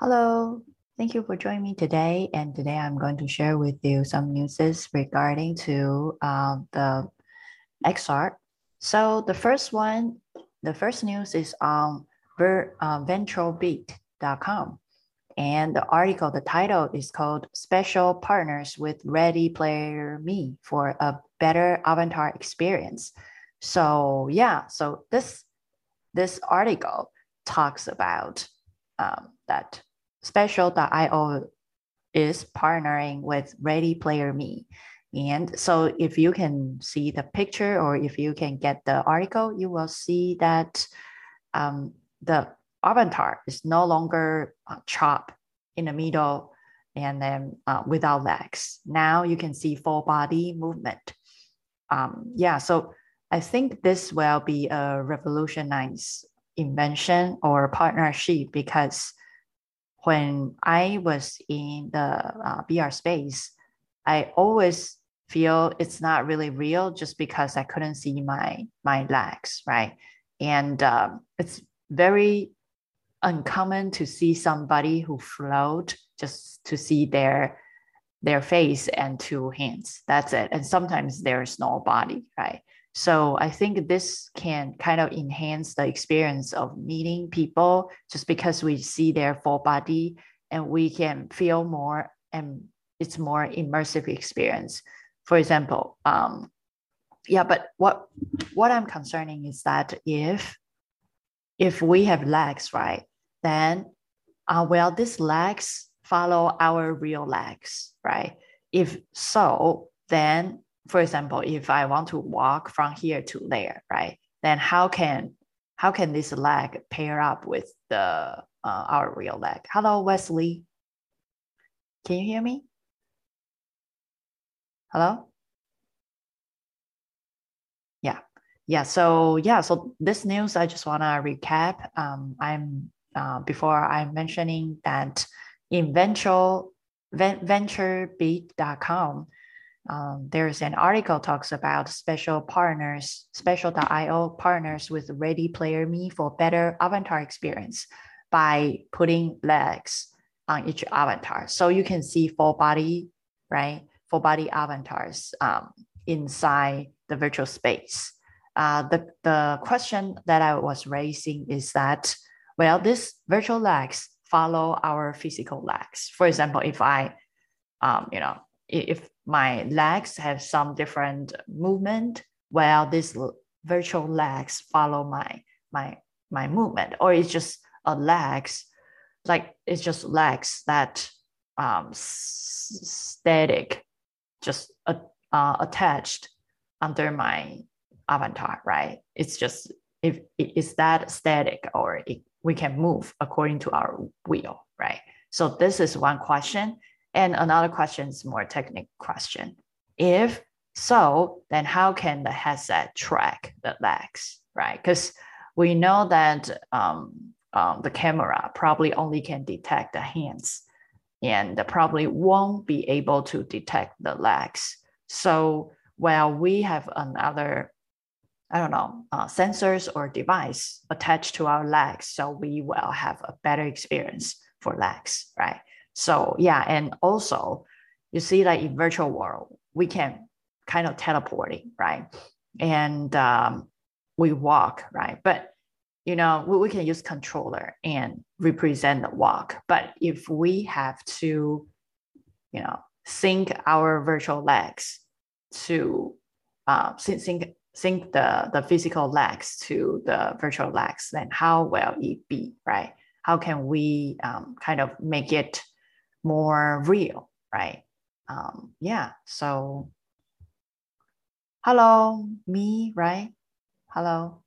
Hello, thank you for joining me today. And today I'm going to share with you some newses regarding to uh, the XR. So the first one, the first news is on ver, uh, venturebeat.com. And the article, the title is called Spatial Partners with Ready Player Me for a Better Avatar Experience. So yeah, so this this article talks about um, that Spatial.io is partnering with Ready Player Me. And so if you can see the picture or if you can get the article, you will see that um, the avatar is no longer uh, chopped in the middle and then uh, without legs. Now you can see full body movement. Um, yeah, so I think this will be a revolutionized invention or partnership because when I was in the uh, VR space, I always feel it's not really real just because I couldn't see my my legs, right? And um, it's very uncommon to see somebody who float just to see their their face and two hands. That's it. And sometimes there's no body, right? So I think this can kind of enhance the experience of meeting people just because we see their full body and we can feel more and it's more immersive experience. For example, um, yeah, but what what I'm concerning is that if if we have legs, right, then uh, these legs follow our real legs, right? If so, then for example, if I want to walk from here to there, right? Then how can how can this leg pair up with the uh, our real leg? Hello, Wesley. Can you hear me? Hello. Yeah, yeah. So yeah, so this news I just wanna recap. Um, I'm uh, before I'm mentioning that in venture venturebeat.com um, there's an article talks about spatial partners, spatial.io partners with Ready Player Me for better avatar experience by putting legs on each avatar. So you can see full body, right? Full body avatars um, inside the virtual space. Uh, the, the question that I was raising is that, well, these virtual legs follow our physical legs. For example, if I, um, you know, if my legs have some different movement while these virtual legs follow my my my movement. Or it's just a legs like it's just legs that um static just uh, uh, attached under my avatar right? It's just if is that static or it, we can move according to our will right? So this is one question and another question is more technical question. If so, then how can the headset track the legs, right? Because we know that um, um, the camera probably only can detect the hands and probably won't be able to detect the legs. So while we have another, I don't know, uh, sensors or device attached to our legs, so we will have a better experience for legs, right? So yeah, and also you see like in virtual world, we can kind of teleporting, right? And um, we walk, right? But you know, we, we can use controller and represent the walk. But if we have to, you know, sync our virtual legs to uh, sync, sync the the physical legs to the virtual legs, then how will it be, right? How can we um, kind of make it more real, right? Um, yeah. So, hello, me, right? Hello.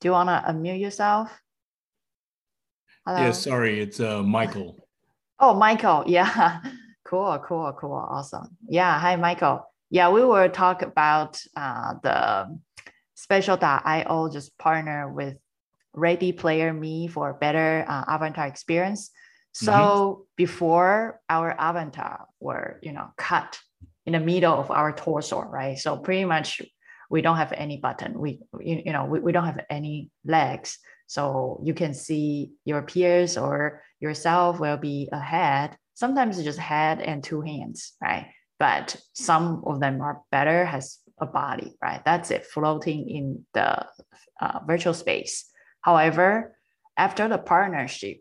Do you want to unmute yourself? Hello. Yeah, sorry, it's uh, Michael. oh, Michael. Yeah. cool, cool, cool. Awesome. Yeah. Hi, Michael. Yeah, we will talk about uh, the spatial.io just partner with Ready Player Me for better uh, avatar experience. So mm-hmm. before our avatar were, you know, cut in the middle of our torso, right? So pretty much we don't have any button. We, you, you know, we, we don't have any legs. So you can see your peers or yourself will be ahead. Sometimes it's just head and two hands, right? But some of them are better, has a body, right? That's it, floating in the uh, virtual space. However, after the partnership,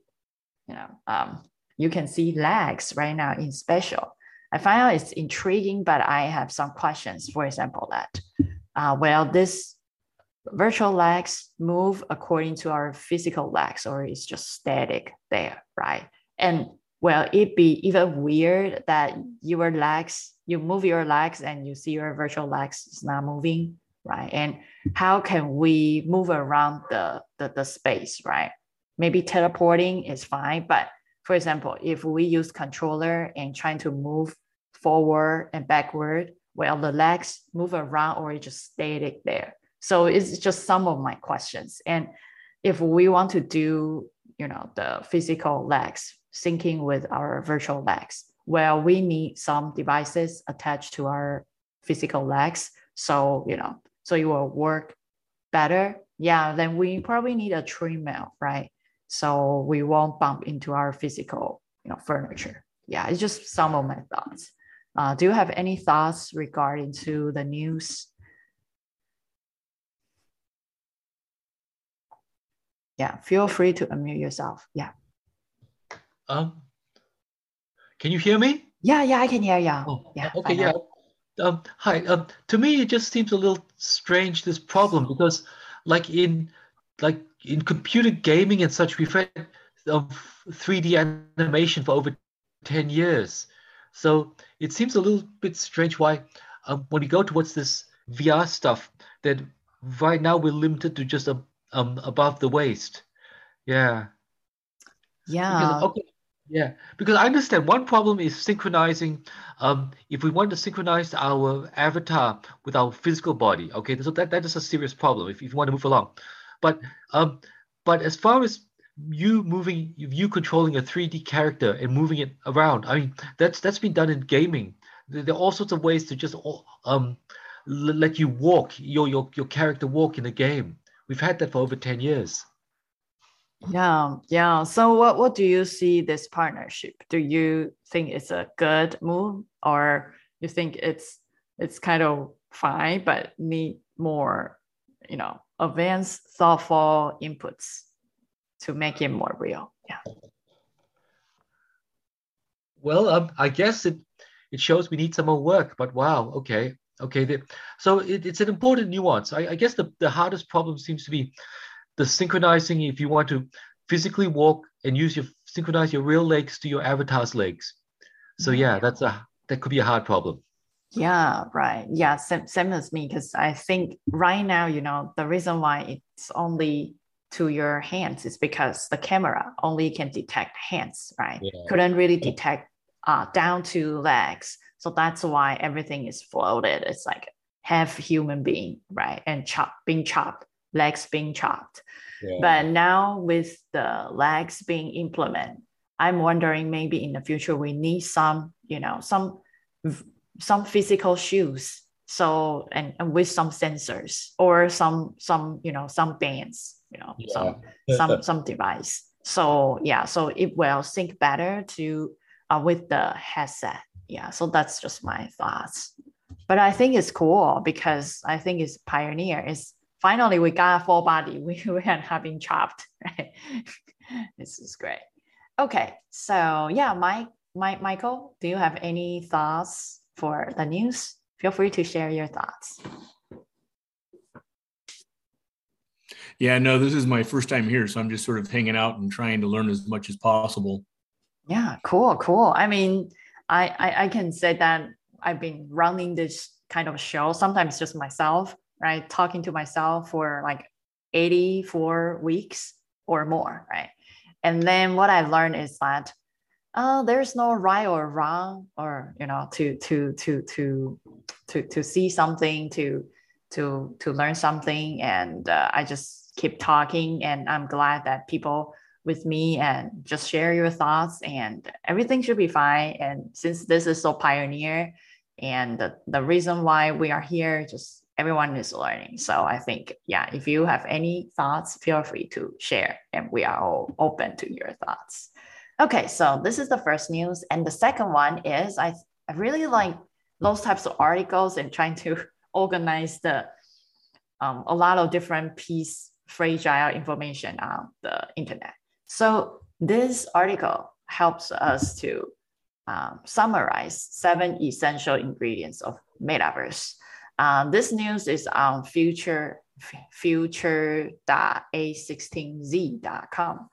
you know, um, you can see legs right now in Spatial. I find out it's intriguing, but I have some questions. For example, that uh, well, this virtual legs move according to our physical legs, or it's just static there, right? And well, it'd be even weird that your legs, you move your legs and you see your virtual legs is not moving, right? And how can we move around the, the, the space, right? Maybe teleporting is fine, but for example, if we use controller and trying to move forward and backward, well, the legs move around or just static there. So it's just some of my questions. And if we want to do, you know, the physical legs syncing with our virtual legs, well, we need some devices attached to our physical legs. So, you know, so it will work better. Yeah, then we probably need a treadmill, right? So we won't bump into our physical, you know, furniture. Yeah, it's just some of my thoughts. Uh, do you have any thoughts regarding to the news? Yeah, feel free to unmute yourself. Yeah. Um, can you hear me? Yeah, yeah, I can hear you. Oh, yeah. Okay, yeah. Um, hi. Um, to me, it just seems a little strange this problem because, like in, like in computer gaming and such, we've had um, 3D animation for over 10 years. So it seems a little bit strange why, um, when we go towards this VR stuff, that right now we're limited to just um, um above the waist. Yeah. Yeah. Because, okay. Yeah, because I understand one problem is synchronizing. Um, if we want to synchronize our avatar with our physical body, okay, so that, that is a serious problem if, if you want to move along. But um, but as far as you moving you controlling a 3D character and moving it around, I mean that's that's been done in gaming. There, are all sorts of ways to just um let you walk your your your character walk in a game. We've had that for over 10 years. Yeah, yeah. So what what do you see this partnership? Do you think it's a good move or you think it's it's kind of fine but need more, you know, advanced thoughtful inputs to make it more real? Yeah. Well, um, I guess it it shows we need some more work, but wow, okay. Okay, the, so it, it's an important nuance. I, I guess the, the hardest problem seems to be the synchronizing if you want to physically walk and use your synchronize your real legs to your avatar's legs. So yeah, that's a that could be a hard problem. Yeah, right. Yeah, same, same as me because I think right now, you know, the reason why it's only to your hands is because the camera only can detect hands, right? Yeah. Couldn't really detect uh, down to legs. So that's why everything is floated. It's like half human being, right? And chop being chopped legs being chopped. Yeah. But now with the legs being implemented, I'm wondering maybe in the future we need some, you know, some some physical shoes. So and, and with some sensors or some some you know some bands, you know, yeah. some some some device. So yeah, so it will sync better to uh, with the headset. Yeah, so that's just my thoughts. But I think it's cool because I think it's pioneer. It's finally we got a full body. We, we had having chopped, right? this is great. Okay, so yeah, Mike, Mike, Michael, do you have any thoughts for the news? Feel free to share your thoughts. Yeah, no, this is my first time here, so I'm just sort of hanging out and trying to learn as much as possible. Yeah, cool, cool. I mean, I, I, I can say that I've been running this kind of show, sometimes just myself, right? Talking to myself for like 84 weeks or more, right? And then what I learned is that uh, there's no right or wrong, or you know, to to to to to to see something, to to to learn something, and uh, I just keep talking, and I'm glad that people with me and just share your thoughts, and everything should be fine. And since this is so pioneer, and the, the reason why we are here, just everyone is learning. So I think, yeah, if you have any thoughts, feel free to share, and we are all open to your thoughts. Okay, so this is the first news, and the second one is I, I really like those types of articles and trying to organize the um, a lot of different piece fragile information on the internet. So this article helps us to um, summarize seven essential ingredients of metaverse. Um, this news is on future future.a16z.com.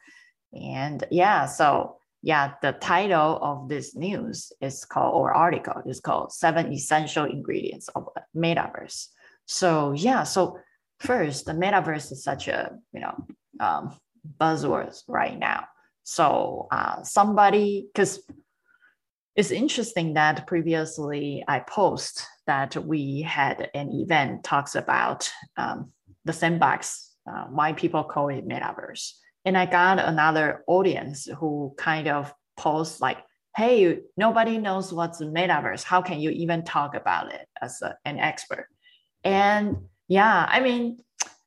And yeah, so yeah, the title of this news is called, or article is called Seven Essential Ingredients of Metaverse. So yeah, so first, the metaverse is such a, you know, um, buzzword right now. So uh, somebody, because it's interesting that previously I post that we had an event talks about um, the sandbox, uh, why people call it metaverse. And I got another audience who kind of post like, hey, nobody knows what's metaverse. How can you even talk about it as a, an expert? And yeah, I mean,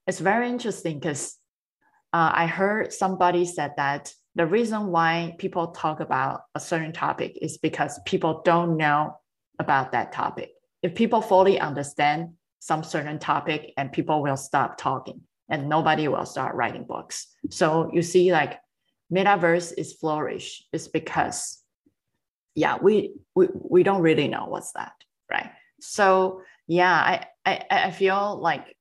it's very interesting because uh, I heard somebody said that the reason why people talk about a certain topic is because people don't know about that topic. If people fully understand some certain topic and people will stop talking and nobody will start writing books. So you see like metaverse is flourish is because yeah, we, we, we don't really know what's that, right? So yeah, I, I, I feel like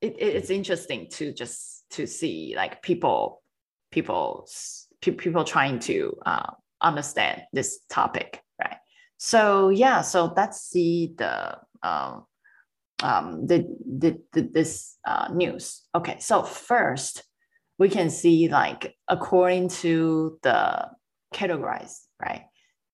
it, it's interesting to just to see like people people people trying to uh, understand this topic, right? So yeah, so let's see the um, um, the, the, the this uh, news. Okay, so first we can see like according to the categories, right?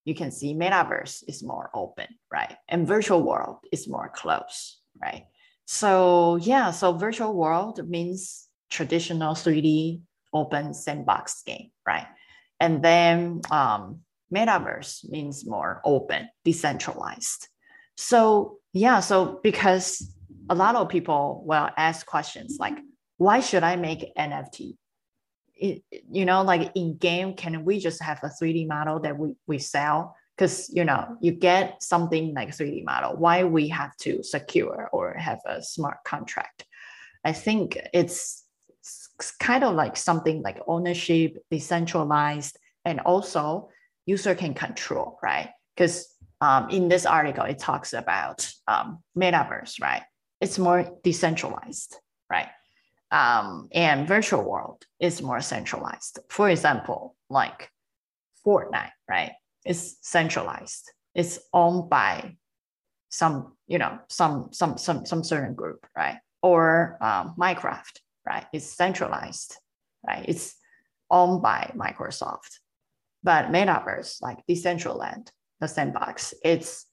You can see metaverse is more open, right? And virtual world is more close, right? So yeah, so virtual world means traditional 3D open sandbox game, right? And then um, metaverse means more open, decentralized. So yeah, so because a lot of people will ask questions like, why should I make NFT? It, you know, like in game, can we just have a 3D model that we, we sell? Because you know, you get something like 3D model. Why we have to secure or have a smart contract? I think it's kind of like something like ownership, decentralized, and also user can control, right? Because um, in this article, it talks about um, metaverse, right? It's more decentralized, right? Um, and virtual world is more centralized. For example, like Fortnite, right? It's centralized. It's owned by some, you know, some some some some certain group, right? Or um, Minecraft, right? It's centralized, right? It's owned by Microsoft. But metaverse, like Decentraland, the sandbox, it's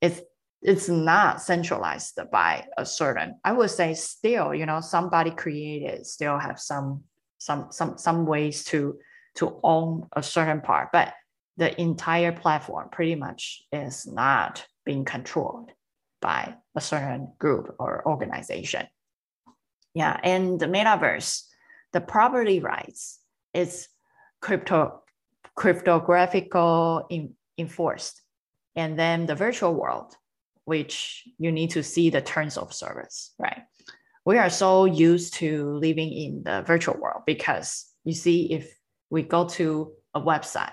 it's it's not centralized by a certain. I would say still, you know, somebody created still have some some some some ways to to own a certain part, but the entire platform pretty much is not being controlled by a certain group or organization. Yeah, and the metaverse, the property rights is crypto cryptographical in, enforced, and then the virtual world, which you need to see the terms of service, right? We are so used to living in the virtual world because you see, if we go to a website,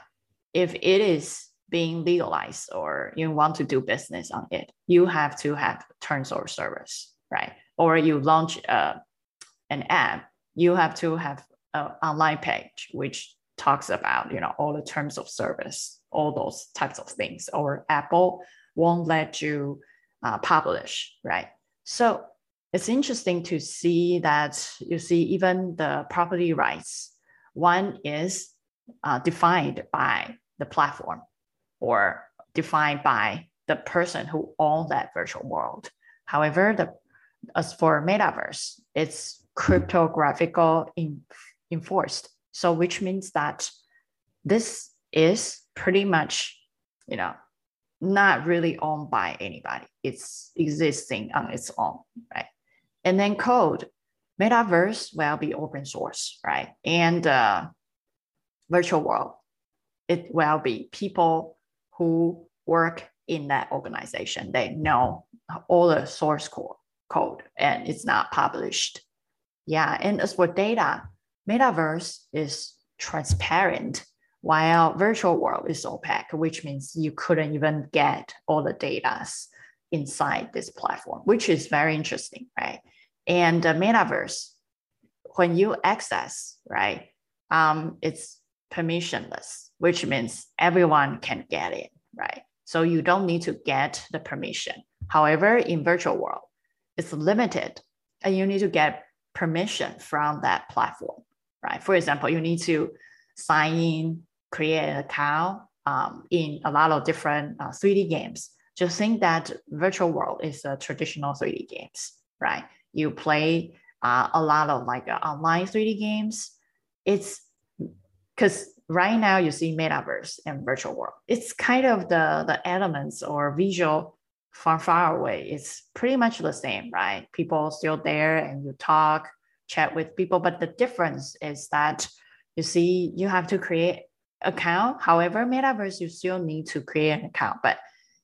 if it is being legalized or you want to do business on it, you have to have terms of service, right? Or you launch a an app, you have to have an online page which talks about you know all the terms of service, all those types of things. Or Apple won't let you uh, publish, right? So it's interesting to see that you see even the property rights. One is uh, defined by the platform or defined by the person who owns that virtual world. However, the as for metaverse, it's cryptographical in, enforced. So which means that this is pretty much, you know, not really owned by anybody. It's existing on its own, right? And then code, metaverse will be open source, right? And uh, virtual world, it will be people who work in that organization. They know all the source code, code and it's not published. Yeah, and as for data, metaverse is transparent while virtual world is opaque, which means you couldn't even get all the data inside this platform, which is very interesting, right? And the metaverse, when you access, right, um, it's permissionless, which means everyone can get it, right? So you don't need to get the permission. However, in virtual world, it's limited and you need to get permission from that platform, right? For example, you need to sign in create an account um, in a lot of different uh, 3D games. Just think that virtual world is a traditional 3D games, right? You play uh, a lot of like uh, online 3D games. It's because right now you see metaverse and virtual world. It's kind of the the elements or visual from far away. It's pretty much the same, right? People still there and you talk, chat with people, but the difference is that you see you have to create account. However, metaverse, you still need to create an account, but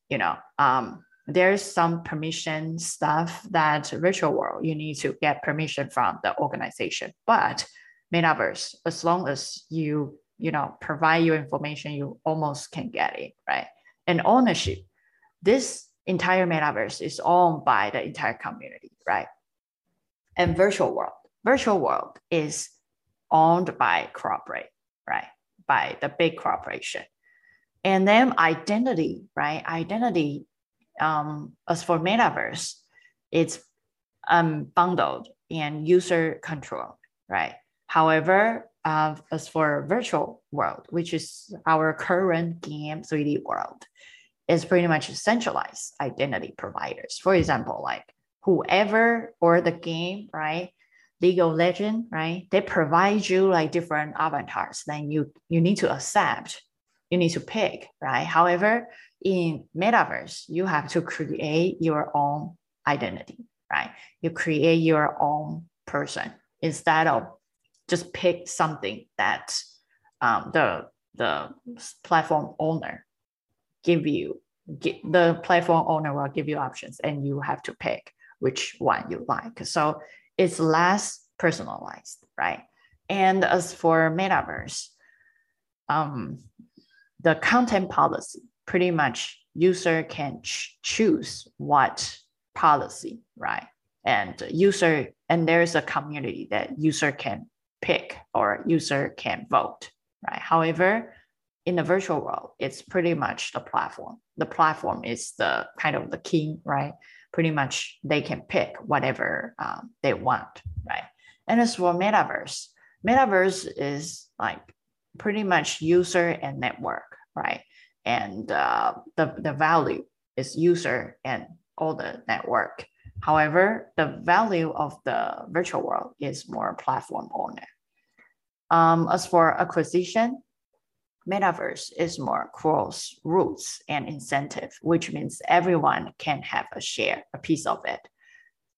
you know, um, there's some permission stuff that virtual world you need to get permission from the organization. But metaverse, as long as you you know provide your information, you almost can get it right. And ownership, this entire metaverse is owned by the entire community, right? And virtual world, virtual world is owned by corporate, right? By the big corporation. And then identity, right? Identity, um, as for metaverse, it's um, bundled and user controlled, right? However, uh, as for virtual world, which is our current game 3D world, is pretty much centralized identity providers. For example, like whoever or the game, right, Of Legend, right? They provide you like different avatars. Then you you need to accept. You need to pick, right? However, in metaverse, you have to create your own identity, right? You create your own person instead of just pick something that um, the the platform owner give you. The platform owner will give you options, and you have to pick which one you like. So it's less personalized, right? And as for metaverse, um, the content policy, pretty much user can ch- choose what policy, right? And user, and there's a community that user can pick or user can vote, right? However, in the virtual world, it's pretty much the platform. The platform is the kind of the king, right? Pretty much they can pick whatever um, they want, right? And as for metaverse, metaverse is like pretty much user and network, right? And uh, the, the value is user and all the network. However, the value of the virtual world is more platform owner. Um, as for acquisition, metaverse is more cross rules and incentive, which means everyone can have a share, a piece of it.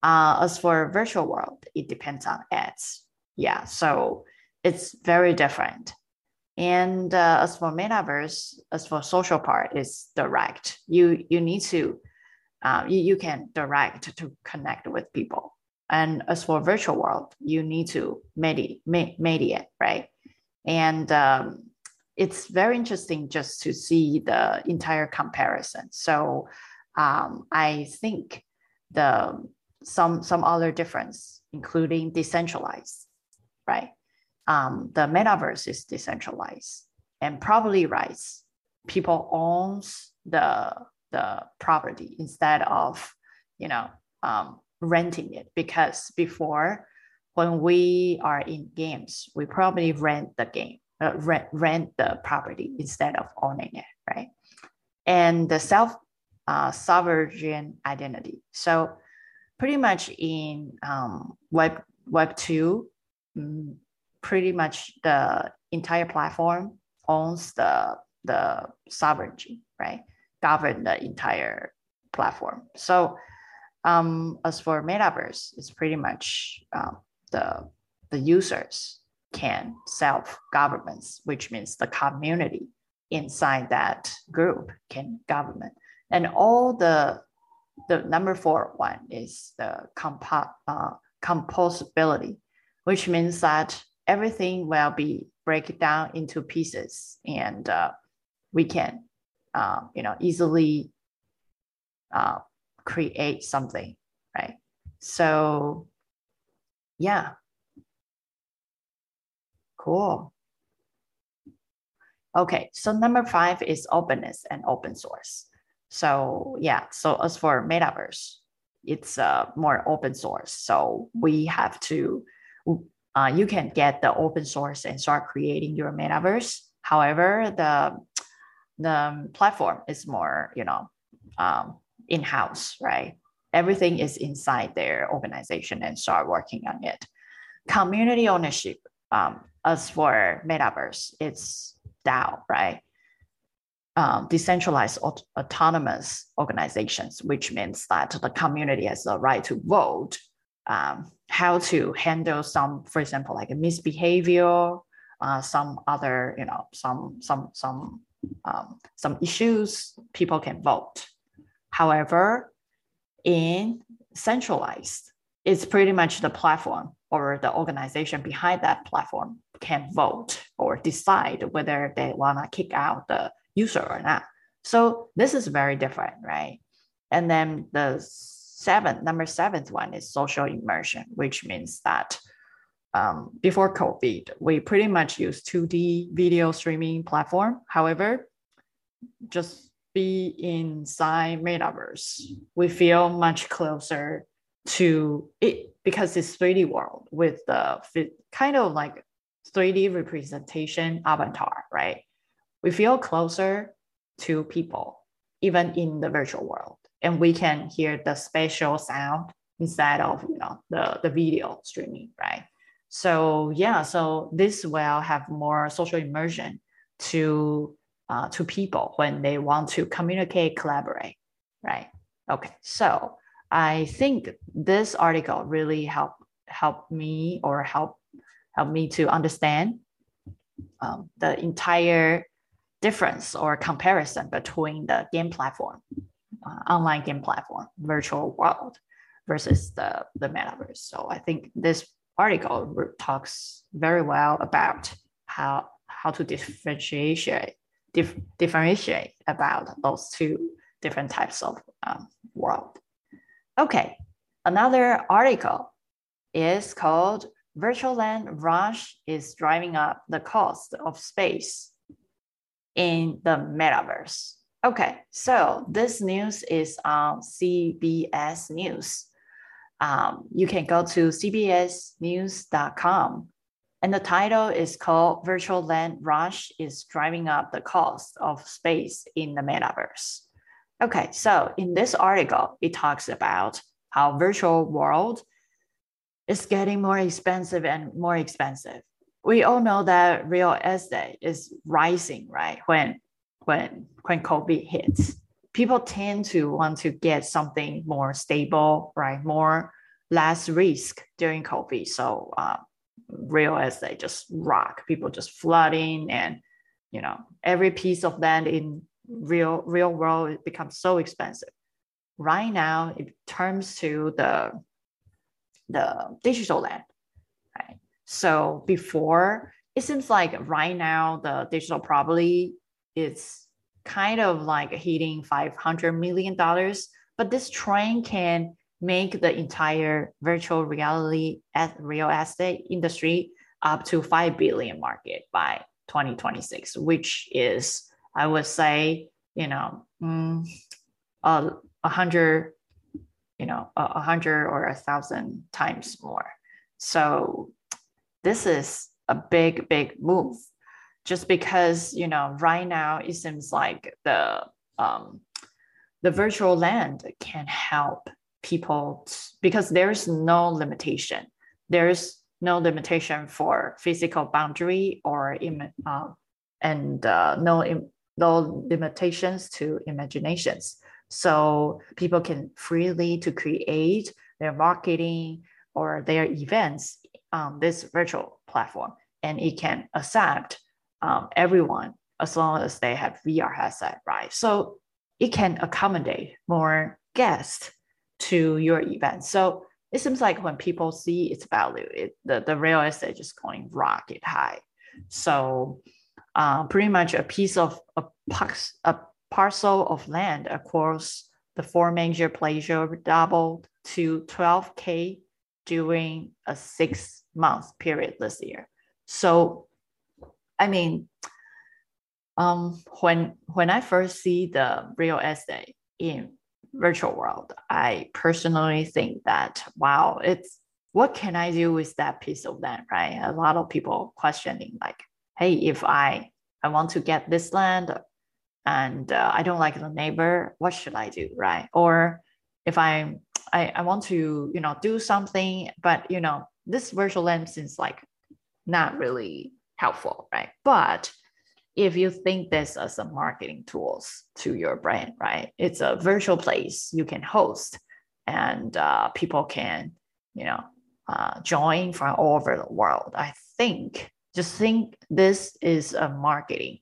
Uh, as for virtual world, it depends on ads. Yeah, so it's very different. And uh, as for metaverse, as for social part, is direct. You you need to, uh, you, you can direct to connect with people. And as for virtual world, you need to mediate, mediate right? And um, it's very interesting just to see the entire comparison. So um, I think the some some other difference, including decentralized, right? Um, the metaverse is decentralized, and probably rights people owns the the property instead of you know um, renting it because before when we are in games we probably rent the game uh, rent, rent the property instead of owning it, right? And the self uh, sovereign identity. So pretty much in um, Web Web two, um, pretty much the entire platform owns the the sovereignty, right? govern the entire platform. So um, as for metaverse, it's pretty much uh, the the users can self governments, which means the community inside that group can government, and all the the number four one is the compo- uh, composability, which means that everything will be break down into pieces, and uh, we can, uh, you know, easily uh, create something, right? So, yeah, cool. Okay, so number five is openness and open source. So yeah, so as for metaverse, it's uh, more open source. So we have to, uh, you can get the open source and start creating your metaverse. However, the the platform is more, you know, um, in house, right? Everything is inside their organization and start working on it. Community ownership. Um, as for metaverse, it's DAO, right? um, decentralized aut- autonomous organizations, which means that the community has the right to vote um, how to handle some, for example, like a misbehavior, uh, some other, you know, some some some um, some issues. People can vote. However, in centralized, it's pretty much the platform or the organization behind that platform can vote or decide whether they want to kick out the user or not. So this is very different, right? And then the seventh, number seventh one is social immersion, which means that um, before COVID, we pretty much use 2D video streaming platform. However, just be inside metaverse, we feel much closer to it because it's 3D world with the kind of like 3D representation avatar, right? we feel closer to people, even in the virtual world. And we can hear the spatial sound instead of you know the, the video streaming, right? So yeah, so this will have more social immersion to uh, to people when they want to communicate, collaborate, right? Okay, so I think this article really help help me or help me to understand um, the entire difference or comparison between the game platform, uh, online game platform, virtual world versus the, the metaverse. So I think this article talks very well about how how to differentiate dif- differentiate about those two different types of um, world. Okay, another article is called Virtual Land Rush is driving up the cost of space in the metaverse. Okay, so this news is on CBS News. Um, you can go to cbsnews.com. And the title is called Virtual Land Rush is Driving Up the Cost of Space in the Metaverse. Okay, so in this article, it talks about how virtual world is getting more expensive and more expensive we all know that real estate is rising, right? When when when COVID hits, people tend to want to get something more stable, right? More less risk during COVID. So uh, real estate just rock. People just flooding, and you know every piece of land in real real world it becomes so expensive. Right now, it turns to the the digital land, right? So before, it seems like right now the digital property is kind of like hitting $500 million, but this trend can make the entire virtual reality at real estate industry up to 5 billion market by 2026, which is, I would say, you know, mm, a hundred, you know, a, hundred or a thousand times more. So this is a big, big move just because, you know, right now it seems like the, um, the virtual land can help people t- because there's no limitation. There's no limitation for physical boundary or Im- uh, and uh, no Im- no limitations to imaginations. So people can freely to create their marketing or their events on this virtual platform, and it can accept um, everyone as long as they have VR headset, right? So it can accommodate more guests to your event. So it seems like when people see its value, it, the, the real estate is going rocket high. So uh, pretty much a piece of a, a parcel of land across the four major pleasure doubled to 12K during a six month period this year. So, I mean, um, when when I first see the real estate in virtual world, I personally think that wow, it's what can I do with that piece of land, right? A lot of people questioning like, hey, if I I want to get this land and uh, I don't like the neighbor, what should I do, right? Or if I'm I, I want to you know do something, but you know this virtual lens seems like not really helpful, right? But if you think this as a marketing tools to your brand, right? It's a virtual place you can host, and uh, people can, you know, uh, join from all over the world. I think just think this is a marketing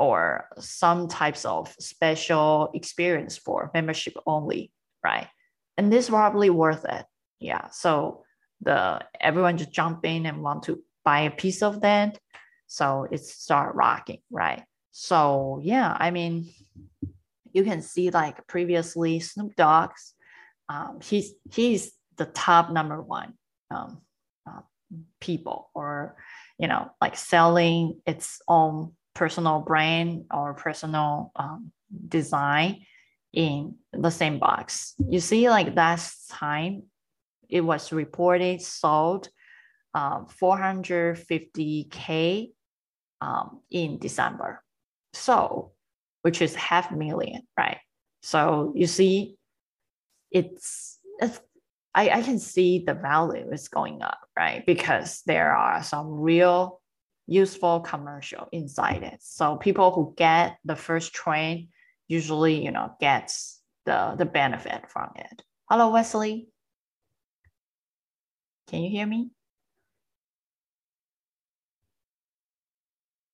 or some types of special experience for membership only, right? And this probably worth it. Yeah. So the everyone just jump in and want to buy a piece of that so it start rocking, right? So yeah, I mean, you can see like previously Snoop Dogg's, um, he's he's the top number one um, uh, people, or you know, like selling its own personal brand or personal um, design in the Sandbox. You see, like last time, it was reported sold uh, 450k um, in December. So, which is half million, right? So you see, it's, it's I, I can see the value is going up, right? Because there are some real useful commercial inside it. So people who get the first train usually, you know, gets the, the benefit from it. Hello, Wesley. Can you hear me?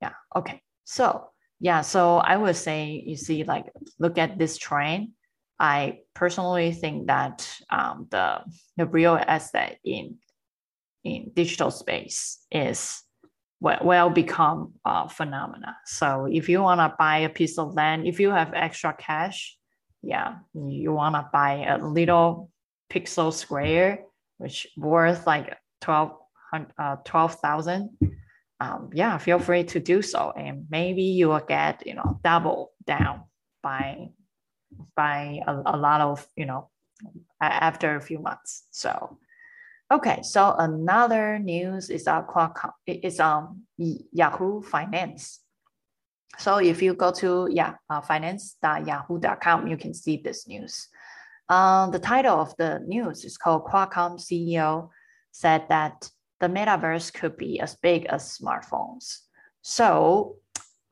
Yeah. Okay. So yeah. So I would say you see, like, look at this train. I personally think that um, the the real asset in in digital space is well, well become phenomena. So if you want to buy a piece of land, if you have extra cash, yeah, you want to buy a little pixel square, which worth like 12, uh, 12,000 um, yeah, feel free to do so, and maybe you will get you know double down by by a, a lot of you know after a few months. So okay, so another news is our Qualcomm is um Yahoo Finance. So if you go to yeah uh, finance.yahoo.com, you can see this news. Um, the title of the news is called Qualcomm CEO said that the metaverse could be as big as smartphones. So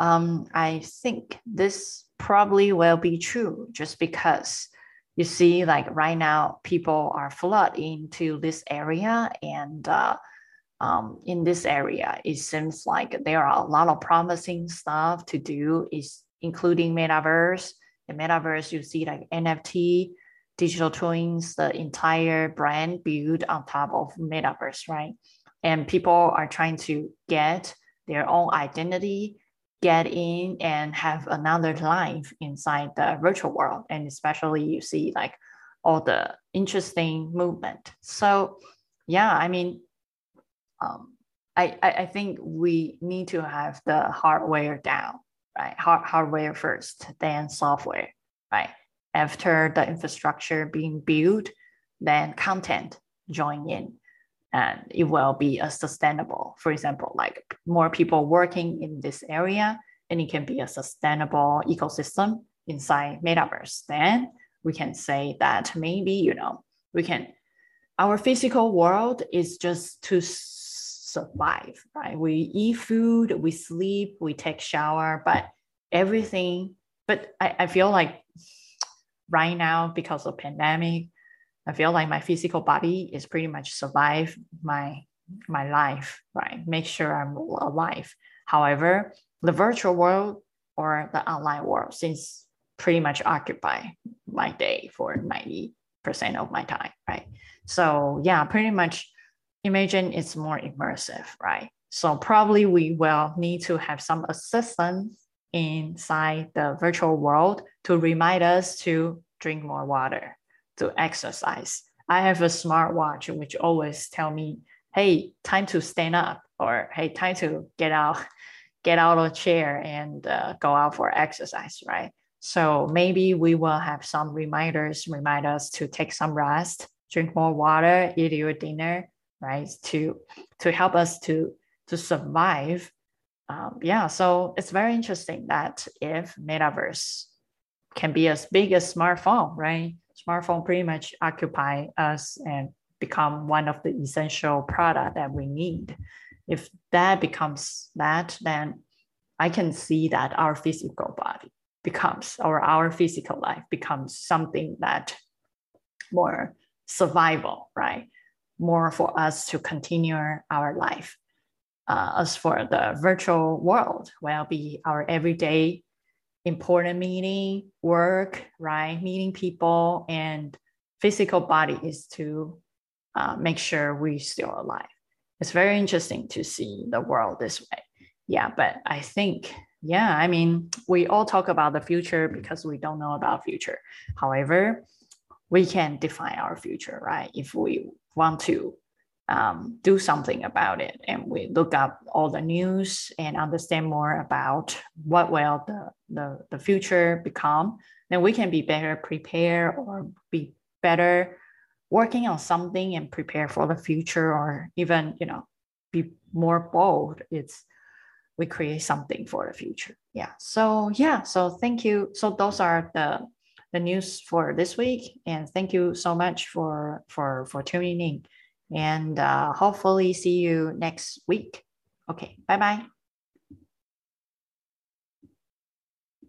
um, I think this probably will be true just because you see, like right now, people are flooding into this area, and uh, um, in this area, it seems like there are a lot of promising stuff to do, is including metaverse. The metaverse, you see like NFT, digital twins, the entire brand built on top of metaverse, right? And people are trying to get their own identity, get in and have another life inside the virtual world. And especially you see like all the interesting movement. So yeah, I mean, um, I, I think we need to have the hardware down, right? Hard, hardware first, then software, right? after the infrastructure being built, then content join in and it will be a sustainable, for example, like more people working in this area, and it can be a sustainable ecosystem inside metaverse. Then we can say that maybe, you know, we can, our physical world is just to survive, right? We eat food, we sleep, we take shower, but everything. But I, I feel like right now, because of pandemic, I feel like my physical body is pretty much survive my my life, right? Make sure I'm alive. However, the virtual world or the online world since pretty much occupy my day for 90% of my time, right? So yeah, pretty much imagine it's more immersive, right? So probably we will need to have some assistance inside the virtual world to remind us to drink more water, to exercise. I have a smartwatch which always tell me, hey, time to stand up or hey, time to get out, get out of chair and uh, go out for exercise, right? So maybe we will have some reminders, remind us to take some rest, drink more water, eat your dinner, right? To to help us to to survive. Um, yeah, so it's very interesting that if metaverse can be as big as smartphone, right? Smartphone pretty much occupy us and become one of the essential product that we need. If that becomes that, then I can see that our physical body becomes or our physical life becomes something that more survival, right? More for us to continue our life. Uh, as for the virtual world, will be our everyday important meeting, work, right? Meeting people and physical body is to uh, make sure we're still alive. It's very interesting to see the world this way. Yeah, but I think, yeah, I mean, we all talk about the future because we don't know about future. However, we can define our future, right? If we want to um, do something about it and we look up all the news and understand more about what will the, the, the future become, then we can be better prepared or be better working on something and prepare for the future or even, you know, be more bold. It's we create something for the future. Yeah. So yeah. So thank you. So those are the the news for this week. And thank you so much for for for tuning in and uh, hopefully see you next week. Okay, bye bye.